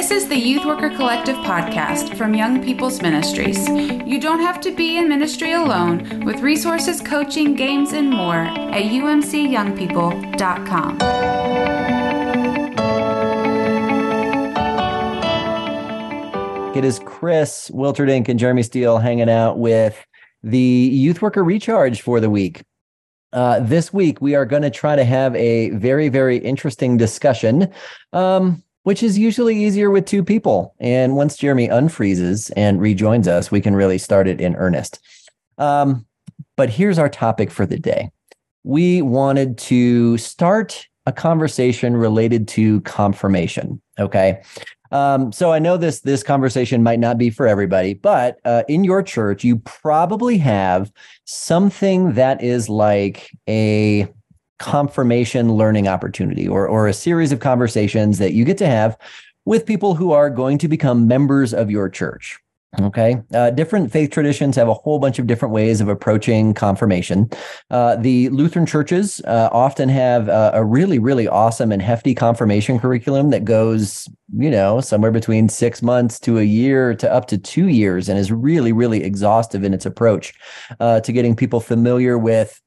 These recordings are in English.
This is the Youth Worker Collective podcast from Young People's Ministries. You don't have to be in ministry alone with resources, coaching, games, and more at umcyoungpeople.com. It is Chris Wilterdink and Jeremy Steele hanging out with the Youth Worker Recharge for the week. Uh, this week, we are going to try to have a very, very interesting discussion, um, which is usually easier with two people. And once Jeremy unfreezes and rejoins us, we can really start it in earnest. Um, but here's our topic for the day. We wanted to start a conversation related to confirmation. Okay. Um, so I know this this conversation might not be for everybody, but uh, in your church, you probably have something that is like a confirmation learning opportunity or or a series of conversations that you get to have with people who are going to become members of your church. Okay. Uh, different faith traditions have a whole bunch of different ways of approaching confirmation. Uh, the Lutheran churches uh, often have uh, a really, really awesome and hefty confirmation curriculum that goes, you know, somewhere between six months to a year to up to two years and is really, really exhaustive in its approach uh, to getting people familiar with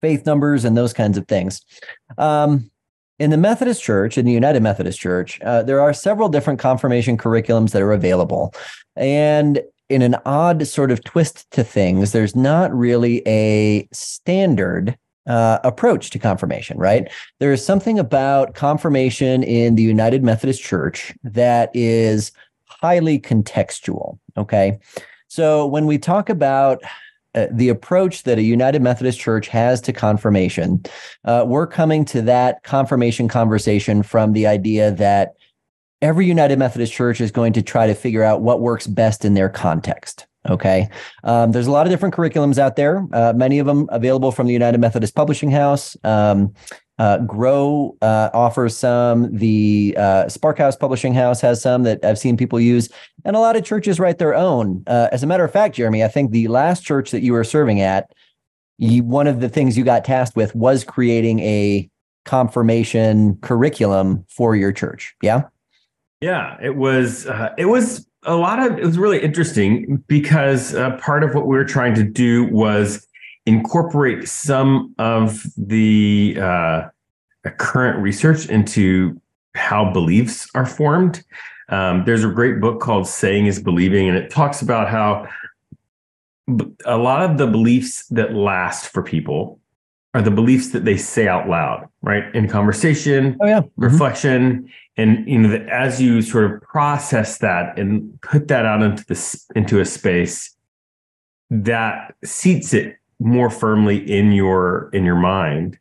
faith numbers and those kinds of things. Um, in the Methodist Church, in the United Methodist Church, uh, there are several different confirmation curriculums that are available. And in an odd sort of twist to things, there's not really a standard uh, approach to confirmation, right? There is something about confirmation in the United Methodist Church that is highly contextual. Okay. So when we talk about uh, the approach that a United Methodist Church has to confirmation, uh, we're coming to that confirmation conversation from the idea that every United Methodist Church is going to try to figure out what works best in their context. Okay. Um, there's a lot of different curriculums out there, uh, many of them available from the United Methodist Publishing House. Um, uh, Grow uh, offers some. The uh, Spark House Publishing House has some that I've seen people use, and a lot of churches write their own. Uh, as a matter of fact, Jeremy, I think the last church that you were serving at, you, one of the things you got tasked with was creating a confirmation curriculum for your church. Yeah. Yeah, it was. Uh, it was a lot of. It was really interesting because uh, part of what we were trying to do was incorporate some of the uh, current research into how beliefs are formed. Um, there's a great book called Saying is Believing, and it talks about how a lot of the beliefs that last for people are the beliefs that they say out loud, right? In conversation, oh, yeah. Mm-hmm. reflection, and you know, that as you sort of process that and put that out into this into a space, that seats it more firmly in your in your mind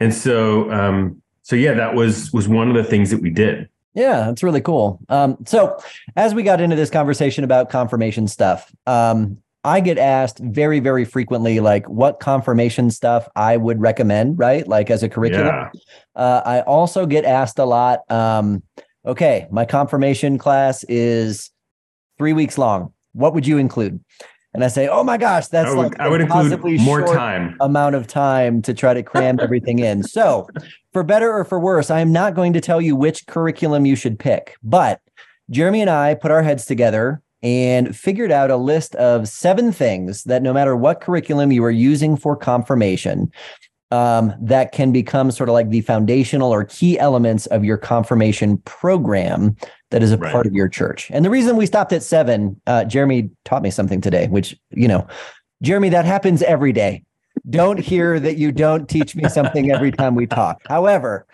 and so um so yeah that was was one of the things that we did yeah that's really cool um so as we got into this conversation about confirmation stuff um I get asked very, very frequently, like what confirmation stuff I would recommend, right? Like as a curriculum. Yeah. Uh, I also get asked a lot, um, okay, my confirmation class is three weeks long. What would you include? And I say, "Oh my gosh, that's I would, like I would include more time amount of time to try to cram everything in." So, for better or for worse, I am not going to tell you which curriculum you should pick, but Jeremy and I put our heads together and figured out a list of seven things that no matter what curriculum you are using for confirmation, um, that can become sort of like the foundational or key elements of your confirmation program that is a right. part of your church. And the reason we stopped at seven, uh, Jeremy taught me something today, which, you know, Jeremy, that happens every day. Don't hear that you don't teach me something every time we talk. However,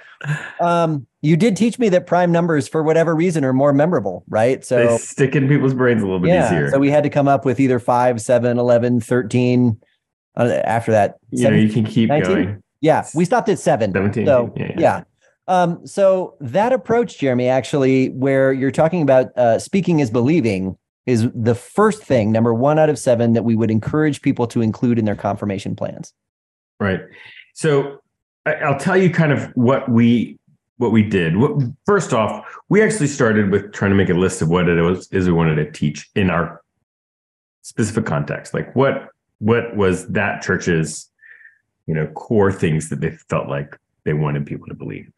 um, you did teach me that prime numbers, for whatever reason, are more memorable, right? So they stick in people's brains a little bit yeah, easier. So we had to come up with either 5, 7, 11, 13. Uh, after that, you know, you can keep 19? going. Yeah, we stopped at seven. 17. So, yeah. yeah. Um, so that approach, Jeremy, actually, where you're talking about uh, speaking is believing, is the first thing, number one out of seven, that we would encourage people to include in their confirmation plans. Right. So I'll tell you kind of what we what we did. First off, we actually started with trying to make a list of what it was is we wanted to teach in our specific context. Like what what was that church's you know core things that they felt like they wanted people to believe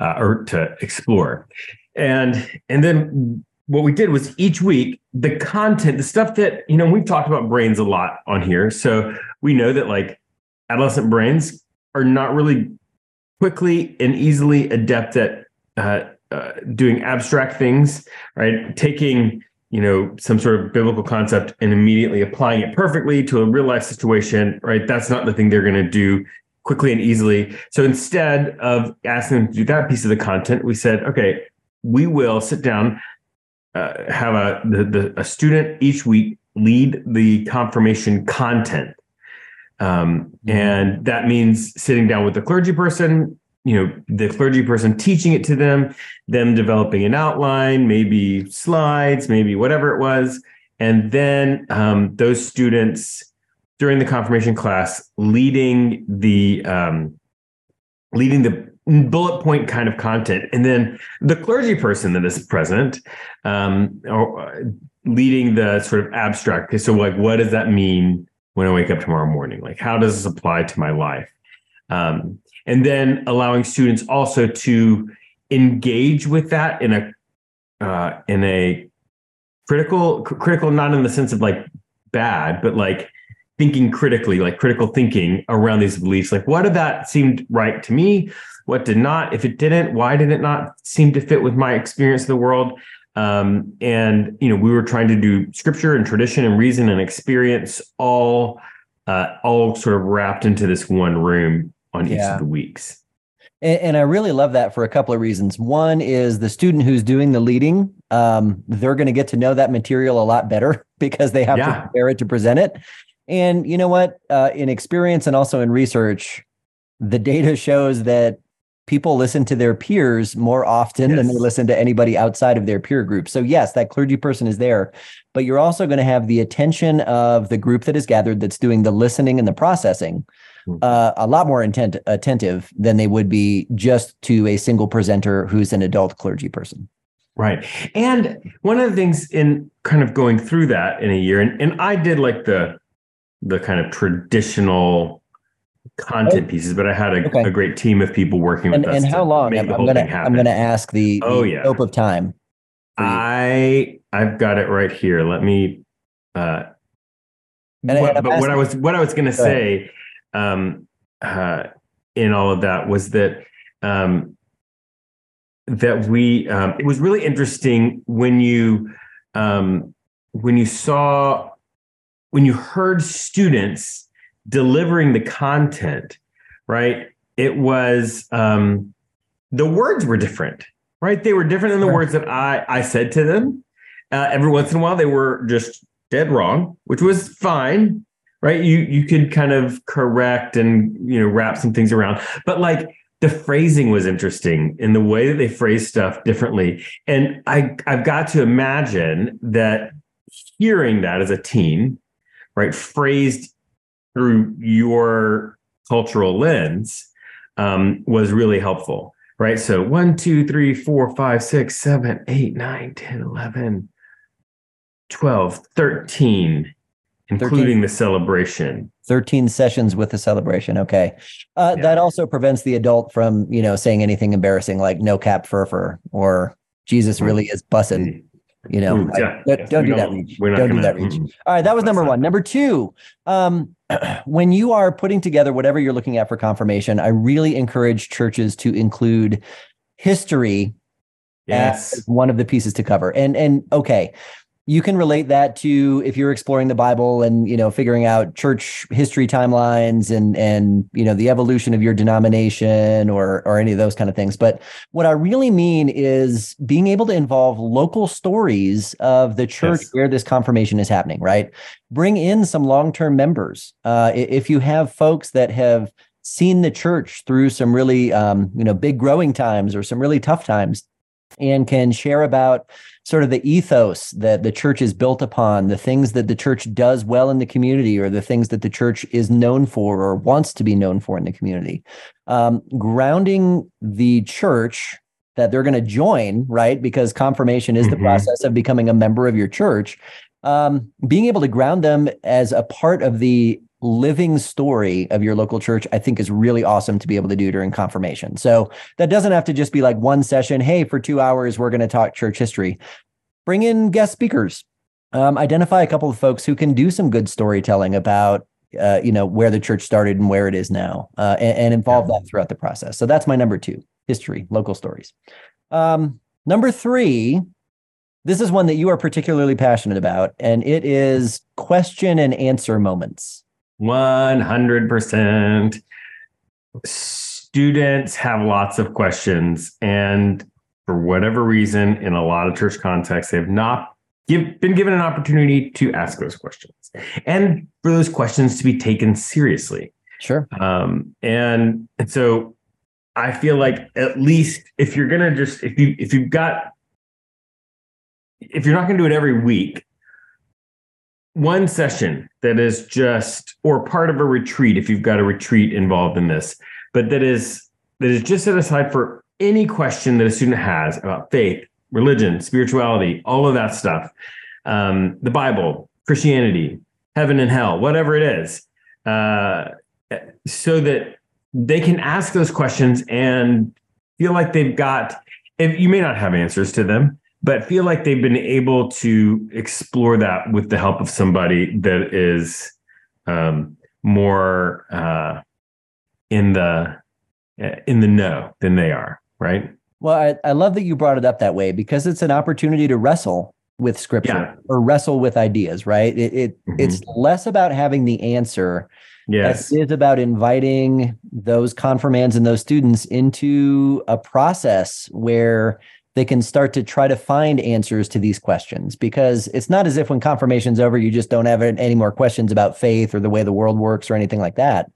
uh, or to explore. and and then what we did was each week the content, the stuff that you know we've talked about brains a lot on here, so we know that like adolescent brains are not really quickly and easily adept at uh, uh, doing abstract things, right? Taking you know some sort of biblical concept and immediately applying it perfectly to a real life situation, right? That's not the thing they're going to do quickly and easily. So instead of asking them to do that piece of the content, we said, okay, we will sit down, uh, have a the, the a student each week lead the confirmation content. Um, mm-hmm. and that means sitting down with the clergy person, you know, the clergy person teaching it to them, them developing an outline, maybe slides, maybe whatever it was. And then um, those students during the confirmation class leading the um, leading the bullet point kind of content. And then the clergy person that is present um, or uh, leading the sort of abstract. So like what does that mean when i wake up tomorrow morning? Like how does this apply to my life? Um, and then allowing students also to engage with that in a uh, in a critical critical not in the sense of like bad but like thinking critically, like critical thinking around these beliefs. Like, what did that seemed right to me? What did not? If it didn't, why did it not seem to fit with my experience of the world? Um, and you know, we were trying to do scripture and tradition and reason and experience all, uh, all sort of wrapped into this one room on yeah. each of the weeks. And, and, I really love that for a couple of reasons. One is the student who's doing the leading, um, they're going to get to know that material a lot better because they have yeah. to prepare it to present it. And you know what? Uh, in experience and also in research, the data shows that people listen to their peers more often yes. than they listen to anybody outside of their peer group. So, yes, that clergy person is there, but you're also going to have the attention of the group that is gathered that's doing the listening and the processing. Hmm. Uh, a lot more intent attentive than they would be just to a single presenter who's an adult clergy person. Right. And one of the things in kind of going through that in a year, and, and I did like the the kind of traditional content oh. pieces, but I had a, okay. a, great team of people working with and, us. And how long? I'm, I'm gonna I'm gonna ask the, oh, the yeah. scope of time. I I've got it right here. Let me uh what, but what I was what I was gonna Go say um uh in all of that was that um that we um it was really interesting when you um when you saw when you heard students delivering the content, right? It was um, the words were different, right? They were different than the words that I I said to them. Uh, every once in a while, they were just dead wrong, which was fine, right? You you could kind of correct and you know wrap some things around, but like the phrasing was interesting in the way that they phrase stuff differently, and I I've got to imagine that hearing that as a teen right? Phrased through your cultural lens um, was really helpful, right? So one, two, three, four, five, six, seven, eight, nine, 10, 11, 12, 13, including 13. the celebration. 13 sessions with the celebration. Okay. Uh, yeah. That also prevents the adult from, you know, saying anything embarrassing like no cap furfur or Jesus really is bussing. You know, Ooh, yeah, don't, don't do that reach. Don't gonna, do that reach. Mm, All right, that was number one. Number two, um, when you are putting together whatever you're looking at for confirmation, I really encourage churches to include history yes. as one of the pieces to cover. And and okay, you can relate that to if you're exploring the bible and you know figuring out church history timelines and and you know the evolution of your denomination or or any of those kind of things. But what i really mean is being able to involve local stories of the church yes. where this confirmation is happening right? Bring in some long-term members. Uh, if you have folks that have seen the church through some really um, you know big growing times or some really tough times and can share about sort of the ethos that the church is built upon, the things that the church does well in the community, or the things that the church is known for or wants to be known for in the community. Um, grounding the church that they're going to join, right? Because confirmation is mm-hmm. the process of becoming a member of your church. Um, being able to ground them as a part of the living story of your local church, I think is really awesome to be able to do during confirmation. So that doesn't have to just be like one session. Hey, for two hours, we're going to talk church history. Bring in guest speakers. Um, identify a couple of folks who can do some good storytelling about uh, you know where the church started and where it is now uh, and, and, involve that throughout the process so that's my number two history local stories um, number three this is one that you are particularly passionate about and it is question and answer moments 100% students have lots of questions and for whatever reason in a lot of church contexts they have not give, been given an opportunity to ask those questions and for those questions to be taken seriously. Sure. Um, and and so I feel like at least if you're gonna just if you if you've got if you're not gonna do it every week, one session that is just or part of a retreat if you've got a retreat involved in this, but that is that is just set aside for any question that a student has about faith, religion, spirituality, all of that stuff, um, the Bible, Christianity, heaven and hell, whatever it is, uh, so that they can ask those questions and feel like they've got. If you may not have answers to them, but feel like they've been able to explore that with the help of somebody that is um, more uh, in the in the know than they are, right? Well, I, I love that you brought it up that way because it's an opportunity to wrestle with scripture yeah. or wrestle with ideas, right? It, it mm-hmm. it's less about having the answer. Yes. It is about inviting those confirmands and those students into a process where they can start to try to find answers to these questions because it's not as if when confirmation's over you just don't have any more questions about faith or the way the world works or anything like that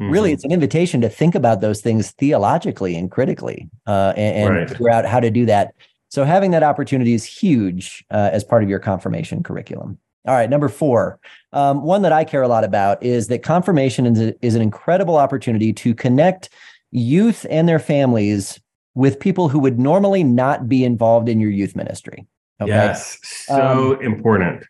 Mm-hmm. Really, it's an invitation to think about those things theologically and critically, uh, and, and right. figure out how to do that. So having that opportunity is huge uh, as part of your confirmation curriculum. All right, number four, um, one that I care a lot about is that confirmation is, a, is an incredible opportunity to connect youth and their families with people who would normally not be involved in your youth ministry. Okay? Yes, so um, important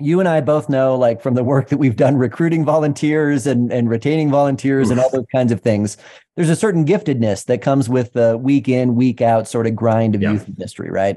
you and I both know, like from the work that we've done recruiting volunteers and, and retaining volunteers Oof. and all those kinds of things, there's a certain giftedness that comes with the week in, week out sort of grind of yeah. youth ministry, right?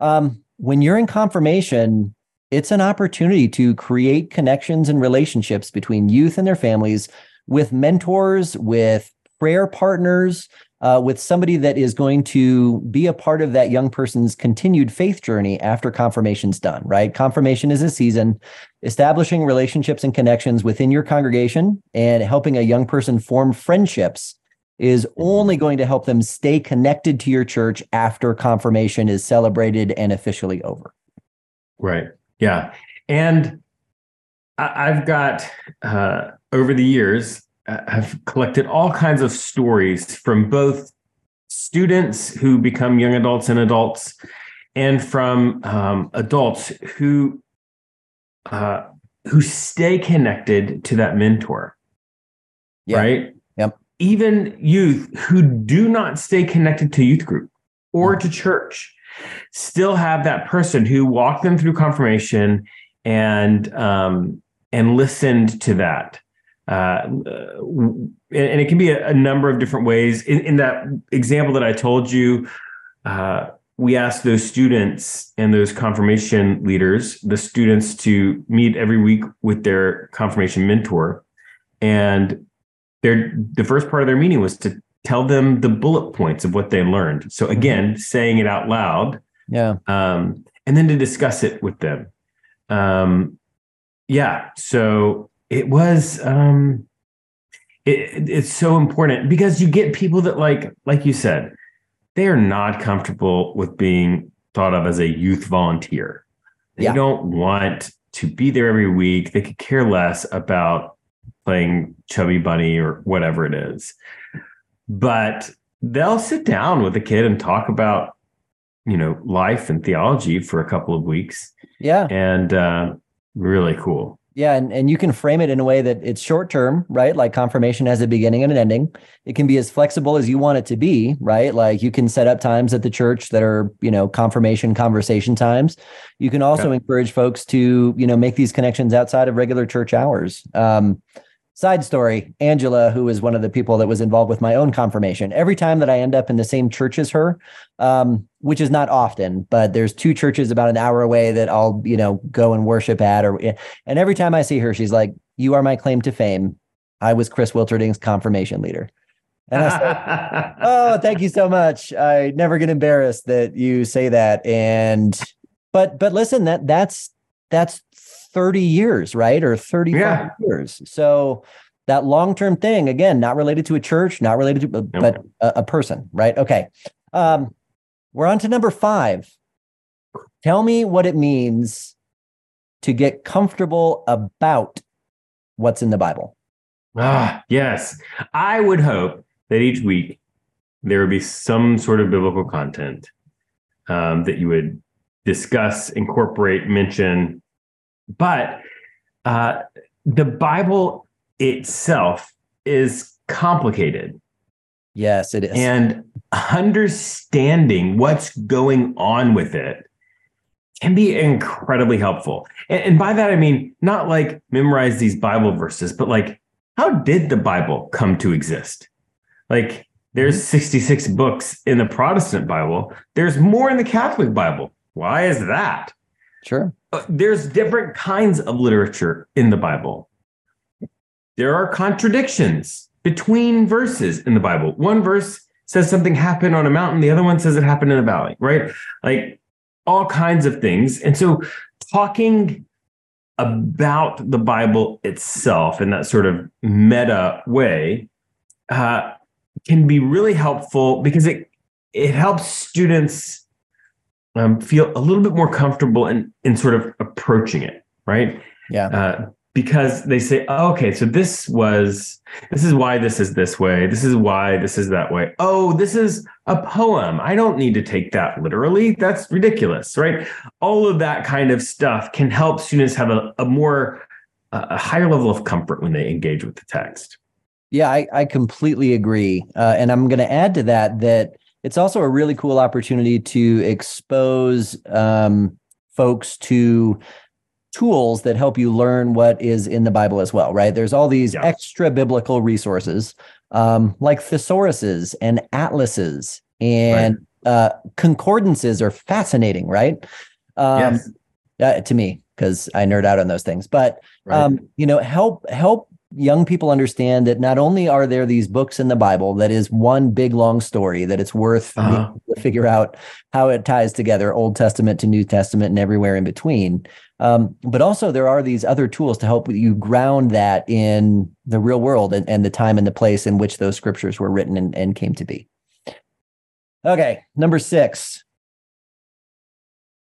Um, when you're in confirmation, it's an opportunity to create connections and relationships between youth and their families with mentors, with prayer partners, uh, with somebody that is going to be a part of that young person's continued faith journey after confirmation's done, right? Confirmation is a season establishing relationships and connections within your congregation and helping a young person form friendships is only going to help them stay connected to your church after confirmation is celebrated and officially over. Right. Yeah. And I've got uh, over the years, have collected all kinds of stories from both students who become young adults and adults, and from um, adults who uh, who stay connected to that mentor. Right. Yep. Even youth who do not stay connected to youth group or to church still have that person who walked them through confirmation and um, and listened to that uh, and it can be a, a number of different ways. In, in, that example that I told you, uh, we asked those students and those confirmation leaders, the students, to meet every week with their confirmation mentor, and their the first part of their meeting was to tell them the bullet points of what they learned. So again, mm-hmm. saying it out loud, yeah, um, and then to discuss it with them. Um, yeah, so it was um it, it's so important because you get people that like like you said they are not comfortable with being thought of as a youth volunteer. They yeah. don't want to be there every week. They could care less about playing chubby bunny or whatever it is. But they'll sit down with a kid and talk about you know life and theology for a couple of weeks. Yeah. And uh really cool Yeah, and, and you can frame it in a way that it's short term, right? Like confirmation has a beginning and an ending. It can be as flexible as you want it to be, right? Like you can set up times at the church that are, you know, confirmation conversation times. You can also encourage folks to, you know, make these connections outside of regular church hours. Um, Side story Angela, who is one of the people that was involved with my own confirmation, every time that I end up in the same church as her, um, which is not often, but there's two churches about an hour away that I'll, you know, go and worship at. Or, and every time I see her, she's like, You are my claim to fame. I was Chris Wilterdink's confirmation leader. And I said, Oh, thank you so much. I never get embarrassed that you say that. And, but, but listen, that that's, that's 30 years, right? Or 35 yeah. years. So that long-term thing, again, not related to a church, not related to, nope. but a, a, person, right? Okay. Um, we're on to number five. Tell me what it means to get comfortable about what's in the Bible. Ah, yes. I would hope that each week there would be some sort of biblical content um, that you would discuss, incorporate, mention, but uh, the Bible itself is complicated. Yes, it is. And understanding what's going on with it can be incredibly helpful. And, and, by that, I mean, not like memorize these Bible verses, but like, how did the Bible come to exist? Like, there's mm-hmm. 66 books in the Protestant Bible, there's more in the Catholic Bible. Why is that? Sure. Uh, there's different kinds of literature in the Bible. There are contradictions between verses in the Bible. One verse says something happened on a mountain, the other one says it happened in a valley, right? Like all kinds of things. And so talking about the Bible itself in that sort of meta way uh, can be really helpful because it it helps students um, feel a little bit more comfortable in in sort of approaching it, right? Yeah. Uh, because they say, oh, okay, so this was this is why this is this way. This is why this is that way. Oh, this is a poem. I don't need to take that literally. That's ridiculous, right? All of that kind of stuff can help students have a, a more a higher level of comfort when they engage with the text. Yeah, I, I completely agree. Uh, and I'm going to add to that that it's also a really cool opportunity to expose um, folks to tools that help you learn what is in the Bible as well, right? There's all these yeah. extra biblical resources um, like thesauruses and atlases and right. uh, concordances are fascinating, right? Um, yes. Uh, to me, because I nerd out on those things, but right. um, you know, help help young people understand that not only are there these books in the Bible that is one big long story that it's worth uh-huh. to figure out how it ties together Old Testament to New Testament and everywhere in between. Um, but also there are these other tools to help you ground that in the real world and, and the time and the place in which those scriptures were written and, and came to be. Okay, number six.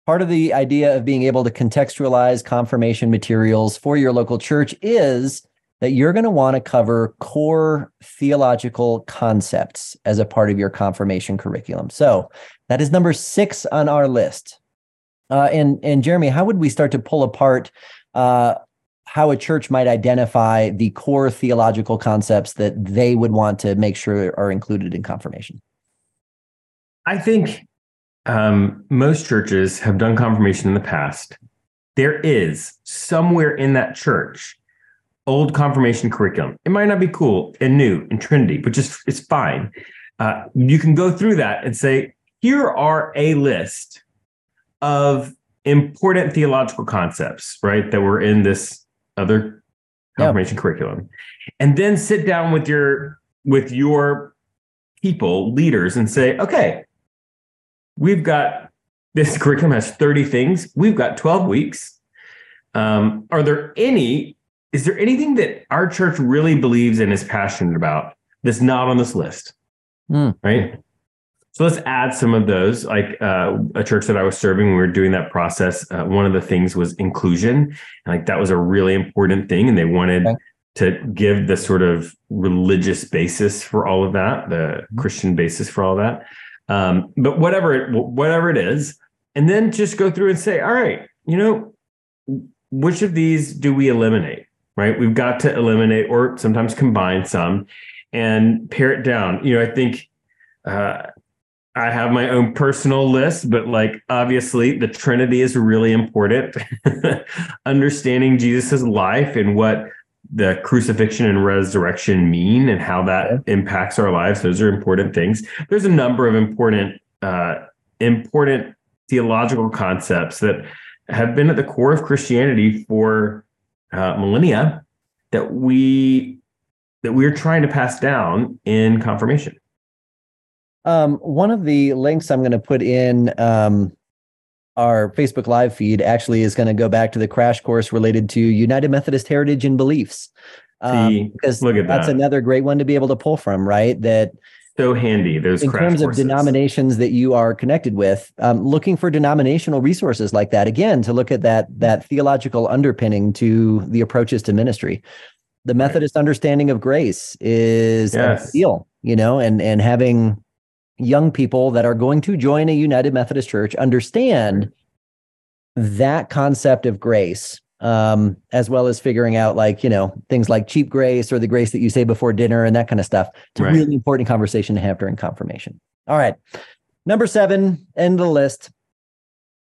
Part of the idea of being able to contextualize confirmation materials for your local church is that you're going to want to cover core theological concepts as a part of your confirmation curriculum. So that is number six on our list. Uh, and and Jeremy, how would we start to pull apart uh, how a church might identify the core theological concepts that they would want to make sure are included in confirmation? I think um, most churches have done confirmation in the past. There is somewhere in that church old confirmation curriculum. It might not be cool and new and trendy, but just it's fine. Uh, you can go through that and say, here are a list of important theological concepts, right, that were in this other confirmation yep. curriculum, and then sit down with your with your people, leaders, and say, okay, we've got this curriculum has 30 things. We've got 12 weeks. Um, are there any is there anything that our church really believes and is passionate about that's not on this list? Mm. Right. So let's add some of those. Like uh, a church that I was serving, we were doing that process. Uh, one of the things was inclusion, and like that was a really important thing, and they wanted okay. to give the sort of religious basis for all of that, the mm-hmm. Christian basis for all that. Um, but whatever it whatever it is, and then just go through and say, all right, you know, which of these do we eliminate? Right, we've got to eliminate or sometimes combine some and pare it down. You know, I think uh, I have my own personal list, but like obviously the Trinity is really important. Understanding Jesus's life and what the crucifixion and resurrection mean and how that impacts our lives. Those are important things. There's a number of important, uh, important theological concepts that have been at the core of Christianity for uh, millennia that we that we're trying to pass down in confirmation. Um, one of the links I'm going to put in um, our Facebook Live feed actually is going to go back to the crash course related to United Methodist heritage and beliefs. Um, because look at that's that. another great one to be able to pull from, right? That so handy. Those in terms courses. of denominations that you are connected with, um, looking for denominational resources like that again to look at that that theological underpinning to the approaches to ministry. The Methodist right. understanding of grace is yes. deal, you know, and and having young people that are going to join a United Methodist Church understand that concept of grace, um, as well as figuring out like, you know, things like cheap grace or the grace that you say before dinner and that kind of stuff. It's right. a really important conversation to have during confirmation. All right. Number seven, end of the list.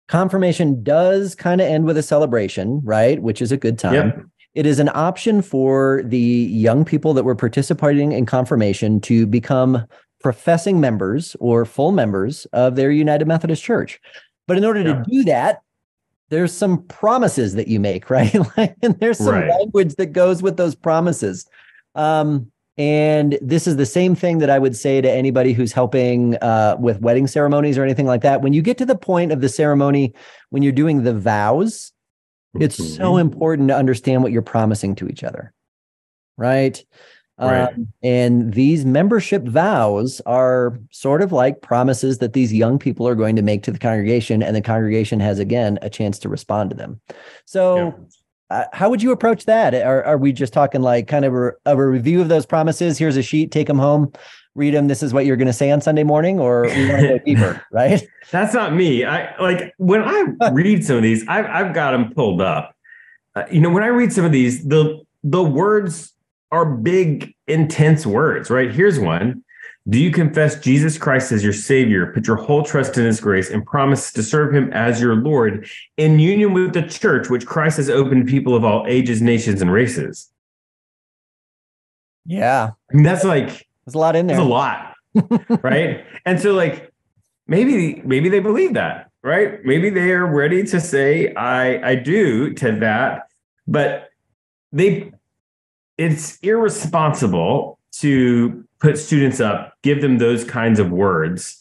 Confirmation does kind of end with a celebration, right? Which is a good time. Yep. It is an option for the young people that were participating in confirmation to become professing members or full members of their United Methodist Church. But in order yeah. to do that, there's some promises that you make, right? and there's some right. language that goes with those promises. Um, and this is the same thing that I would say to anybody who's helping uh, with wedding ceremonies or anything like that. When you get to the point of the ceremony, when you're doing the vows, it's mm-hmm. so important to understand what you're promising to each other, right? Right. Um, and these membership vows are sort of like promises that these young people are going to make to the congregation, and the congregation has again a chance to respond to them. So, yeah. uh, how would you approach that? Are, are we just talking like kind of a, of a review of those promises? Here's a sheet, take them home, read them. This is what you're going to say on Sunday morning, or we want to go deeper, right? That's not me. I like when I read some of these, I've I've got them pulled up. Uh, you know, when I read some of these, the the words are big, intense words, right? Here's one. Do you confess Jesus Christ as your Savior, put your whole trust in His grace, and promise to serve Him as your Lord in union with the church, which Christ has opened to people of all ages, nations, and races? Yeah. I mean, that's like, there's a lot in there. There's a lot. right. And so, like, maybe, maybe they believe that, right? Maybe they are ready to say, I, I do to that, but they it's irresponsible to put students up, give them those kinds of words,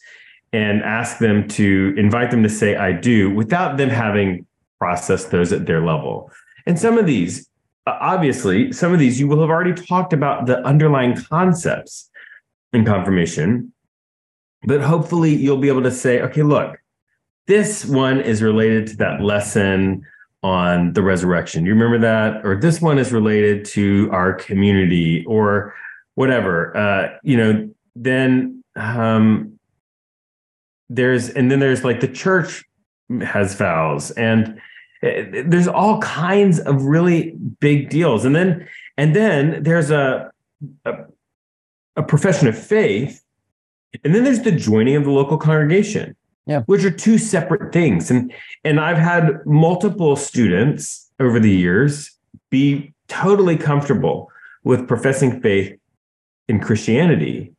and ask them to invite them to say, I do, without them having processed those at their level. And some of these, uh, obviously, some of these you will have already talked about the underlying concepts in confirmation, but hopefully you'll be able to say, okay, look, this one is related to that lesson on the resurrection. You remember that? Or this one is related to our community or whatever. Uh, you know, then um, there's, and then there's like the church has vows and eh, there's all kinds of really big deals. And then, and then there's a, a, a profession of faith. And then there's the joining of the local congregation yeah. Which are two separate things. And and i've had multiple students over the years be totally comfortable with professing faith in christianity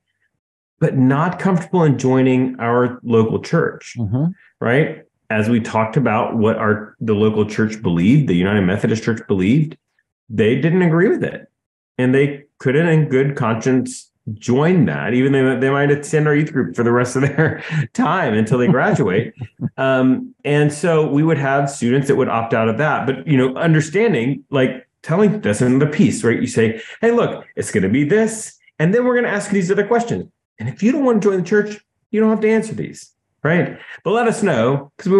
but not comfortable in joining our local church mm-hmm. right? As we talked about what our the local church believed the united methodist church believed they didn't agree with it. And they couldn't in good conscience join that even though they might attend our youth group for the rest of their time until they graduate. Um, and so we would have students that would opt out of that. But you know understanding like telling this in the piece right? You say hey look it's going to be this and then we're going to ask these other questions. And if you don't want to join the church you don't have to answer these right? But let us know because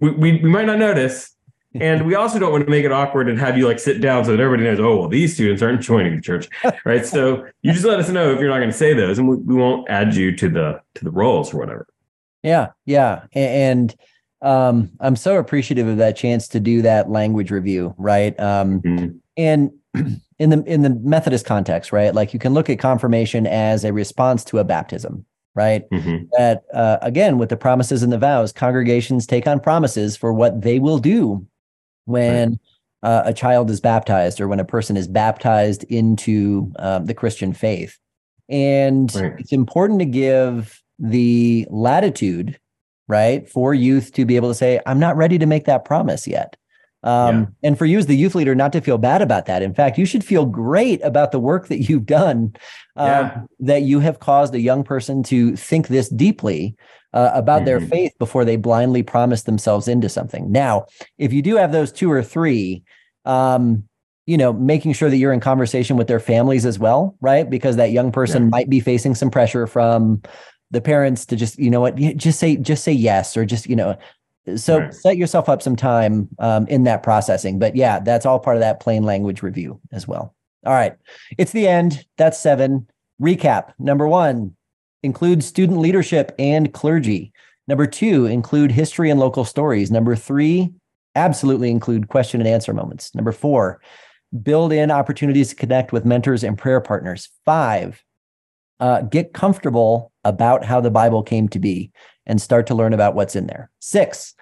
we, we we might not notice and we also don't want to make it awkward and have you like sit down so that everybody knows, oh, well, these students aren't joining the church. Right. so you just let us know if you're not going to say those and we, we won't add you to the to the rolls or whatever. Yeah. Yeah. And um, I'm so appreciative of that chance to do that language review, right? Um, mm-hmm. And in the in the Methodist context, right? Like you can look at confirmation as a response to a baptism, right? Mm-hmm. That uh, again, with the promises and the vows, congregations take on promises for what they will do when. Right. Uh, a child is baptized or when a person is baptized into um, the Christian faith. And right. it's important to give the latitude right? For youth to be able to say, I'm not ready to make that promise yet. Um, yeah. And for you as the youth leader, not to feel bad about that. In fact, you should feel great about the work that you've done, uh, yeah. that you have caused a young person to think this deeply uh, about mm-hmm. their faith before they blindly promise themselves into something. Now, if you do have those two or three, um, you know, making sure that you're in conversation with their families as well, right? Because that young person yeah. might be facing some pressure from the parents to just you know what just say just say yes or just you know so right. set yourself up some time um, in that processing but yeah that's all part of that plain language review as well all right it's the end that's seven recap number one include student leadership and clergy number two include history and local stories number three absolutely include question and answer moments number four build in opportunities to connect with mentors and prayer partners five uh, get comfortable about how the Bible came to be and start to learn about what's in there. Six,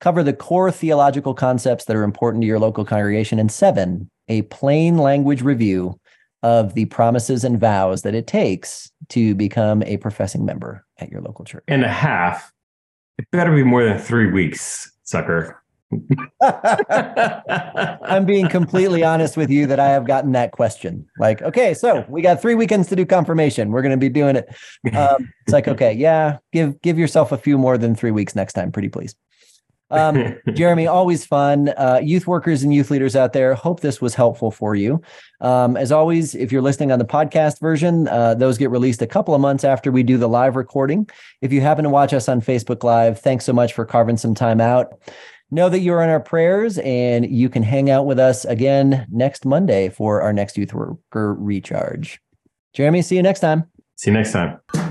cover the core theological concepts that are important to your local congregation. And seven, a plain language review of the promises and vows that it takes to become a professing member at your local church. And a half. It better be more than three weeks, sucker. I'm being completely honest with you that I have gotten that question. Like, okay, so we got three weekends to do confirmation. We're going to be doing it. Um, it's like, okay, yeah, give give yourself a few more than three weeks next time, pretty please. Um, Jeremy, always fun. Uh, youth workers and youth leaders out there, hope this was helpful for you. Um, as always, if you're listening on the podcast version, uh, those get released a couple of months after we do the live recording. If you happen to watch us on Facebook Live, thanks so much for carving some time out. Know that you're in our prayers and you can hang out with us again next Monday for our next Youth Worker Recharge. Jeremy, see you next time. See you next time.